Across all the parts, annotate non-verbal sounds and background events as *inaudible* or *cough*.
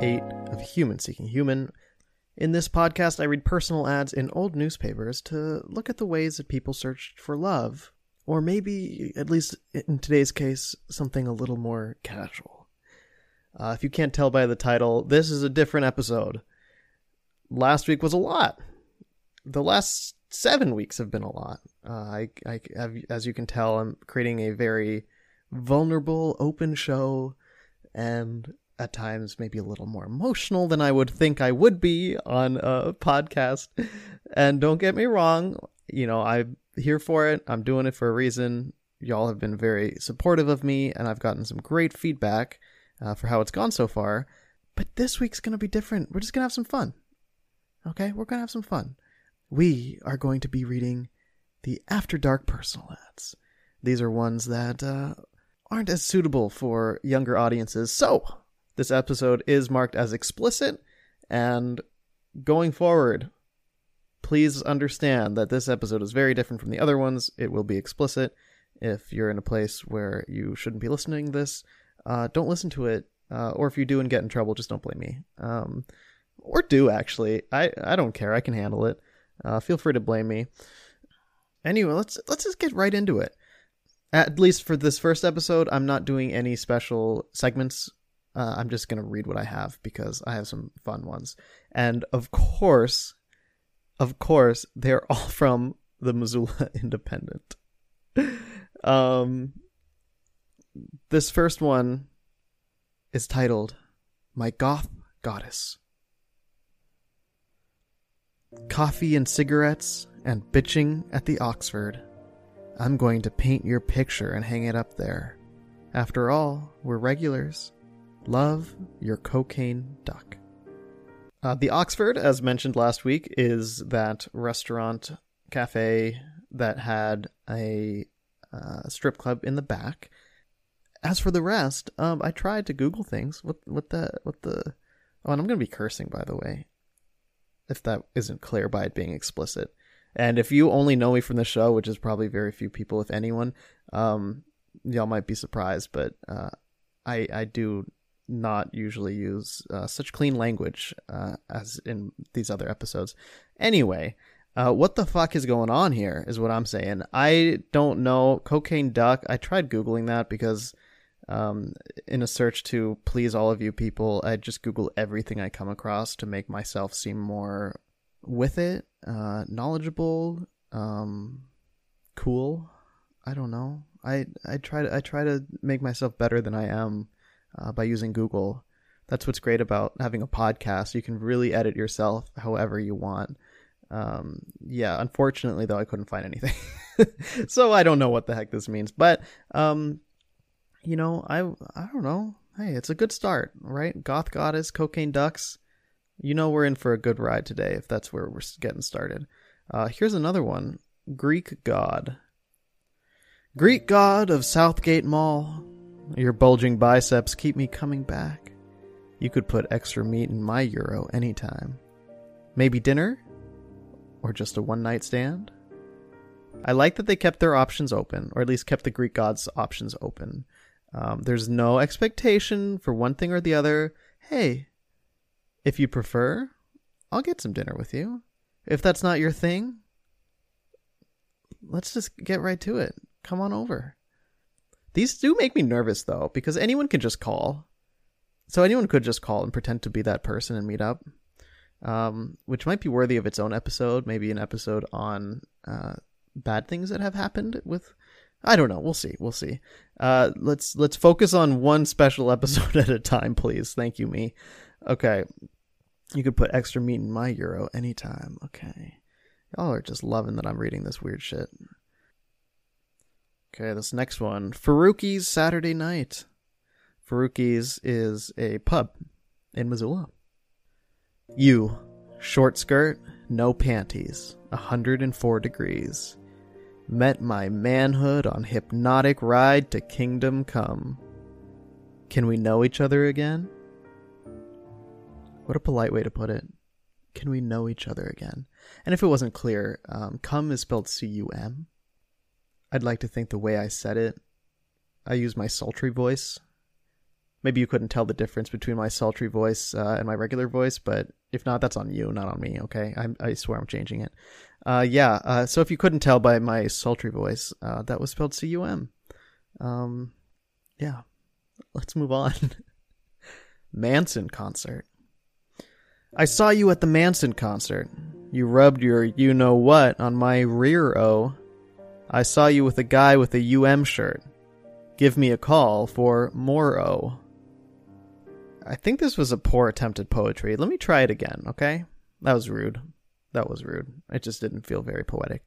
welcome to episode 8 of Human Seeking Human. In this podcast, I read personal ads in old newspapers to look at the ways that people searched for love, or maybe, at least in today's case, something a little more casual. Uh, if you can't tell by the title, this is a different episode. Last week was a lot. The last seven weeks have been a lot. Uh, I, I as you can tell, I'm creating a very vulnerable, open show, and at times maybe a little more emotional than I would think I would be on a podcast. And don't get me wrong, you know, I'm here for it. I'm doing it for a reason. Y'all have been very supportive of me, and I've gotten some great feedback uh, for how it's gone so far. But this week's going to be different. We're just going to have some fun. Okay? We're going to have some fun. We are going to be reading the After Dark personal ads. These are ones that uh, aren't as suitable for younger audiences. So, this episode is marked as explicit, and going forward, please understand that this episode is very different from the other ones. It will be explicit. If you're in a place where you shouldn't be listening to this, uh, don't listen to it. Uh, or if you do and get in trouble, just don't blame me. Um, or do actually. I I don't care. I can handle it. Uh, feel free to blame me. Anyway, let's let's just get right into it. At least for this first episode, I'm not doing any special segments. Uh, I'm just gonna read what I have because I have some fun ones, and of course, of course, they're *laughs* all from the Missoula *laughs* Independent. um, this first one is titled "My Goth Goddess." Coffee and cigarettes and bitching at the Oxford. I'm going to paint your picture and hang it up there. After all, we're regulars. Love your cocaine duck. Uh, the Oxford, as mentioned last week, is that restaurant cafe that had a uh, strip club in the back. As for the rest, um, I tried to Google things. What what the what the? Oh, and I'm gonna be cursing by the way if that isn't clear by it being explicit. And if you only know me from the show, which is probably very few people, if anyone, um, y'all might be surprised, but uh, I I do not usually use uh, such clean language uh, as in these other episodes. Anyway, uh, what the fuck is going on here? Is what I'm saying. I don't know. Cocaine duck. I tried googling that because um, in a search to please all of you people, I just Google everything I come across to make myself seem more with it, uh, knowledgeable, um, cool. I don't know. I I try to I try to make myself better than I am uh, by using Google. That's what's great about having a podcast. You can really edit yourself however you want. Um, yeah, unfortunately though, I couldn't find anything, *laughs* so I don't know what the heck this means. But um, you know, I I don't know. Hey, it's a good start, right? Goth Goddess, Cocaine Ducks. You know we're in for a good ride today if that's where we're getting started. Uh, here's another one Greek God. Greek God of Southgate Mall. Your bulging biceps keep me coming back. You could put extra meat in my euro anytime. Maybe dinner? Or just a one night stand? I like that they kept their options open, or at least kept the Greek gods' options open. Um, there's no expectation for one thing or the other. Hey, if you prefer, I'll get some dinner with you. If that's not your thing, let's just get right to it. Come on over. These do make me nervous though, because anyone can just call. So anyone could just call and pretend to be that person and meet up, um, which might be worthy of its own episode. Maybe an episode on uh, bad things that have happened with I don't know. We'll see. We'll see. Uh, let's let's focus on one special *laughs* episode at a time, please. Thank you, me. Okay, you could put extra meat in my euro anytime. Okay, y'all are just loving that I'm reading this weird shit. Okay, this next one, Faruqi's Saturday Night. Faruqi's is a pub in Missoula. You, short skirt, no panties, 104 degrees met my manhood on hypnotic ride to kingdom come. Can we know each other again? What a polite way to put it. Can we know each other again? And if it wasn't clear, um, cum is spelled C U M. I'd like to think the way I said it, I use my sultry voice. Maybe you couldn't tell the difference between my sultry voice uh, and my regular voice, but if not, that's on you, not on me. Okay, I, I swear I'm changing it. Uh, yeah. Uh, so if you couldn't tell by my sultry voice, uh, that was spelled C U M. Um, yeah. Let's move on. *laughs* Manson concert. I saw you at the Manson concert. You rubbed your you know what on my rear O. I saw you with a guy with a UM shirt. Give me a call for more O. I think this was a poor attempt at poetry. Let me try it again, okay? That was rude. That was rude. It just didn't feel very poetic.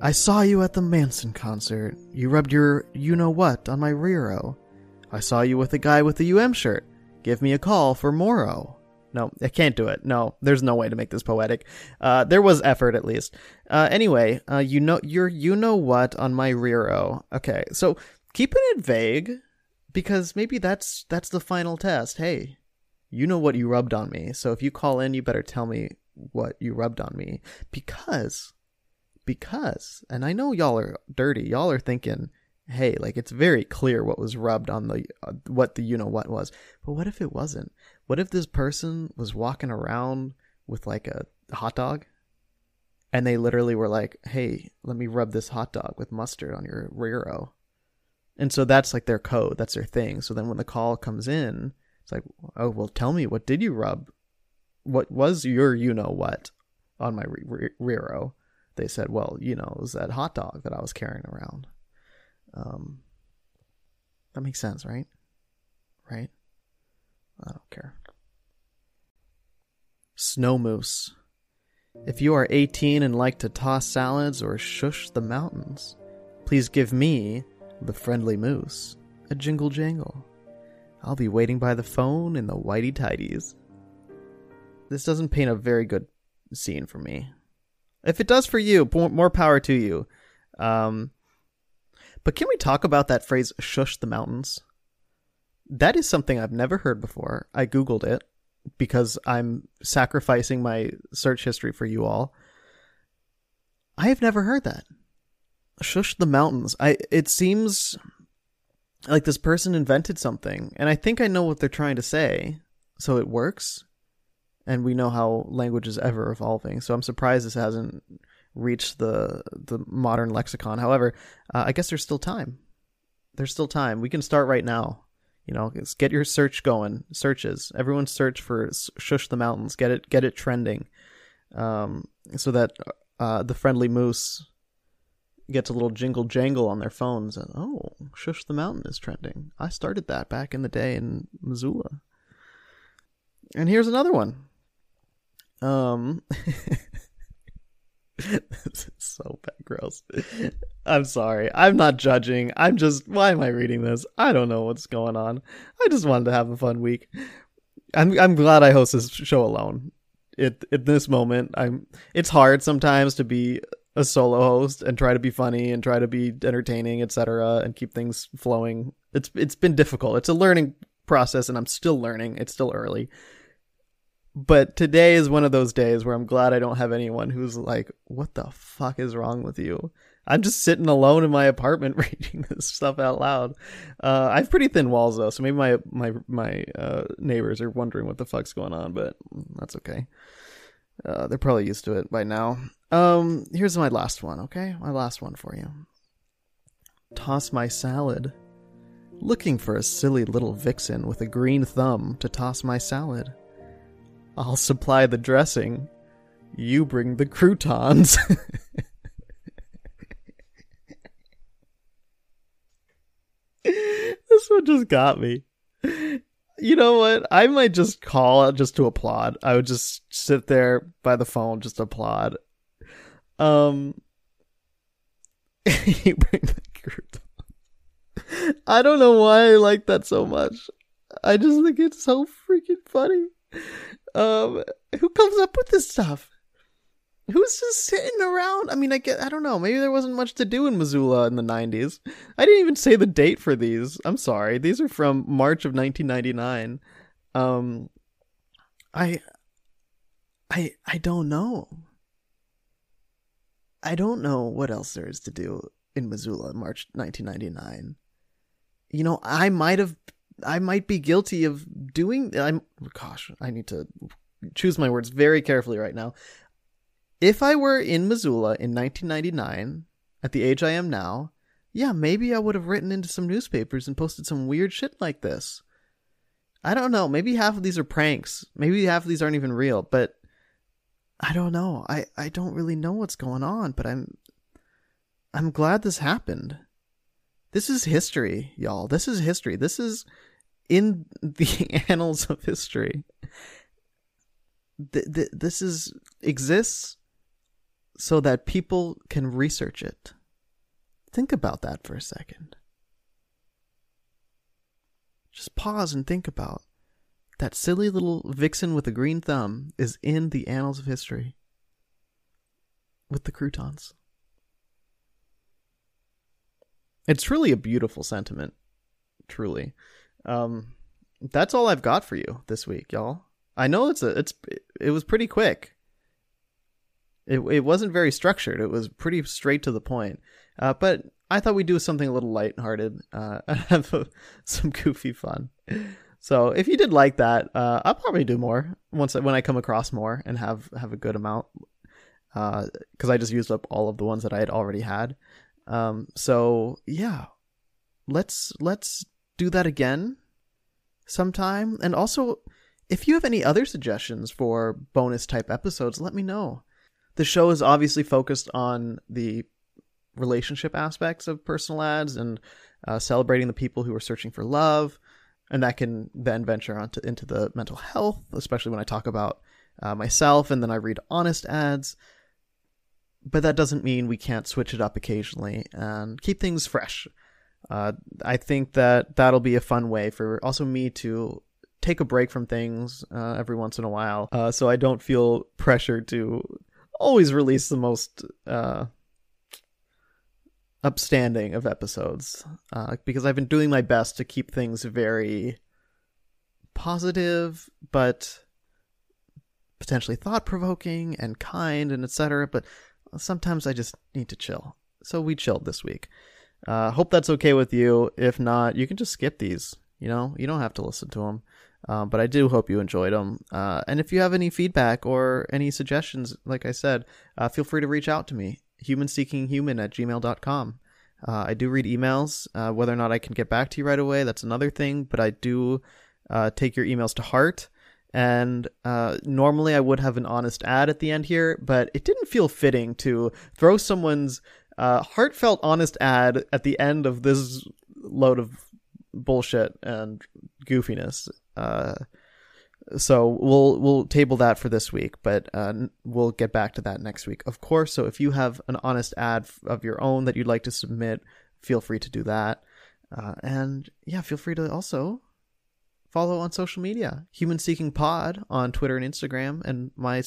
I saw you at the Manson concert. You rubbed your you know what on my rear O. I saw you with a guy with a UM shirt. Give me a call for more O. No, I can't do it. No, there's no way to make this poetic. Uh, there was effort at least. Uh, anyway, uh, you know, you're you know what on my rear O. Okay, so keeping it vague because maybe that's that's the final test. Hey, you know what you rubbed on me. So if you call in, you better tell me what you rubbed on me because because and I know y'all are dirty. Y'all are thinking, "Hey, like it's very clear what was rubbed on the uh, what the you know what was." But what if it wasn't? What if this person was walking around with like a hot dog and they literally were like, "Hey, let me rub this hot dog with mustard on your rear o." And so that's like their code, that's their thing. So then when the call comes in, it's like, "Oh, well, tell me what did you rub? What was your you know what on my re- rear o?" They said, "Well, you know, it was that hot dog that I was carrying around." Um that makes sense, right? Right? I don't care. Snow moose. If you are 18 and like to toss salads or shush the mountains, please give me, the friendly moose, a jingle jangle. I'll be waiting by the phone in the whitey tidies. This doesn't paint a very good scene for me. If it does for you, more power to you. Um, but can we talk about that phrase, shush the mountains? That is something I've never heard before. I Googled it because I'm sacrificing my search history for you all. I have never heard that. Shush the mountains. I it seems like this person invented something, and I think I know what they're trying to say, so it works. And we know how language is ever evolving, so I'm surprised this hasn't reached the the modern lexicon. However, uh, I guess there's still time. There's still time. We can start right now. You know get your search going. Searches. Everyone search for shush the mountains. Get it get it trending. Um, so that uh, the friendly moose gets a little jingle jangle on their phones. And oh shush the mountain is trending. I started that back in the day in missoula. And here's another one. Um *laughs* *laughs* this is so bad, gross. I'm sorry. I'm not judging. I'm just. Why am I reading this? I don't know what's going on. I just wanted to have a fun week. I'm. I'm glad I host this show alone. It at this moment, I'm. It's hard sometimes to be a solo host and try to be funny and try to be entertaining, etc., and keep things flowing. It's. It's been difficult. It's a learning process, and I'm still learning. It's still early but today is one of those days where I'm glad I don't have anyone who's like, "What the fuck is wrong with you?" I'm just sitting alone in my apartment *laughs* reading this stuff out loud. Uh, I have pretty thin walls though, so maybe my my my uh, neighbors are wondering what the fuck's going on, but that's okay. Uh, they're probably used to it by now. Um, here's my last one. Okay, my last one for you. Toss my salad. Looking for a silly little vixen with a green thumb to toss my salad. I'll supply the dressing. You bring the croutons. *laughs* this one just got me. You know what? I might just call out just to applaud. I would just sit there by the phone, just applaud. Um, *laughs* you bring the croutons. I don't know why I like that so much. I just think it's so freaking funny. Um, who comes up with this stuff? Who's just sitting around? I mean, I get, I don't know. Maybe there wasn't much to do in Missoula in the 90s. I didn't even say the date for these. I'm sorry. These are from March of 1999. Um, I, I, I don't know. I don't know what else there is to do in Missoula in March 1999. You know, I might have I might be guilty of doing. I'm gosh, I need to choose my words very carefully right now. If I were in Missoula in 1999, at the age I am now, yeah, maybe I would have written into some newspapers and posted some weird shit like this. I don't know. Maybe half of these are pranks. Maybe half of these aren't even real, but I don't know. I, I don't really know what's going on, but I'm I'm glad this happened. This is history, y'all. This is history. This is in the *laughs* annals of history. Th- th- this is exists so that people can research it. Think about that for a second. Just pause and think about that silly little vixen with a green thumb is in the annals of history with the croutons. It's truly a beautiful sentiment. Truly. Um, that's all I've got for you this week, y'all. I know it's a it's it was pretty quick. It it wasn't very structured. It was pretty straight to the point. Uh, but I thought we'd do something a little lighthearted uh, *laughs* and have a, some goofy fun. So if you did like that, uh, I'll probably do more once when I come across more and have have a good amount. Because uh, I just used up all of the ones that I had already had. Um, so yeah, let's let's do that again sometime. And also, if you have any other suggestions for bonus type episodes, let me know. The show is obviously focused on the relationship aspects of personal ads and uh, celebrating the people who are searching for love. And that can then venture onto into the mental health, especially when I talk about uh, myself and then I read honest ads. But that doesn't mean we can't switch it up occasionally and keep things fresh. Uh, I think that that'll be a fun way for also me to take a break from things uh, every once in a while, uh, so I don't feel pressured to always release the most uh, upstanding of episodes uh, because I've been doing my best to keep things very positive, but potentially thought provoking and kind and etc. But sometimes I just need to chill. So we chilled this week. Uh, hope that's okay with you. If not, you can just skip these. You know, you don't have to listen to them. Um, but I do hope you enjoyed them. Uh, and if you have any feedback or any suggestions, like I said, uh, feel free to reach out to me humanseekinghuman at gmail.com. Uh, I do read emails. Uh, whether or not I can get back to you right away, that's another thing, but I do uh, take your emails to heart. And uh, normally I would have an honest ad at the end here, but it didn't feel fitting to throw someone's uh, heartfelt, honest ad at the end of this load of bullshit and goofiness. Uh, so we'll we'll table that for this week, but uh, we'll get back to that next week, of course. So if you have an honest ad of your own that you'd like to submit, feel free to do that. Uh, and yeah, feel free to also follow on social media, Human Seeking Pod on Twitter and Instagram, and my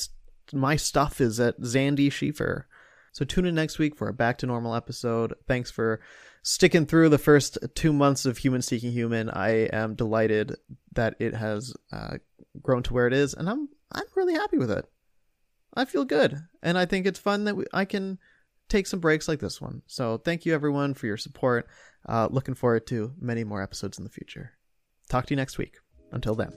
my stuff is at Zandy Schiefer. So tune in next week for a back to normal episode. Thanks for sticking through the first two months of Human Seeking Human. I am delighted that it has uh, grown to where it is, and I'm I'm really happy with it. I feel good, and I think it's fun that we, I can take some breaks like this one. So thank you everyone for your support. Uh, looking forward to many more episodes in the future. Talk to you next week. Until then.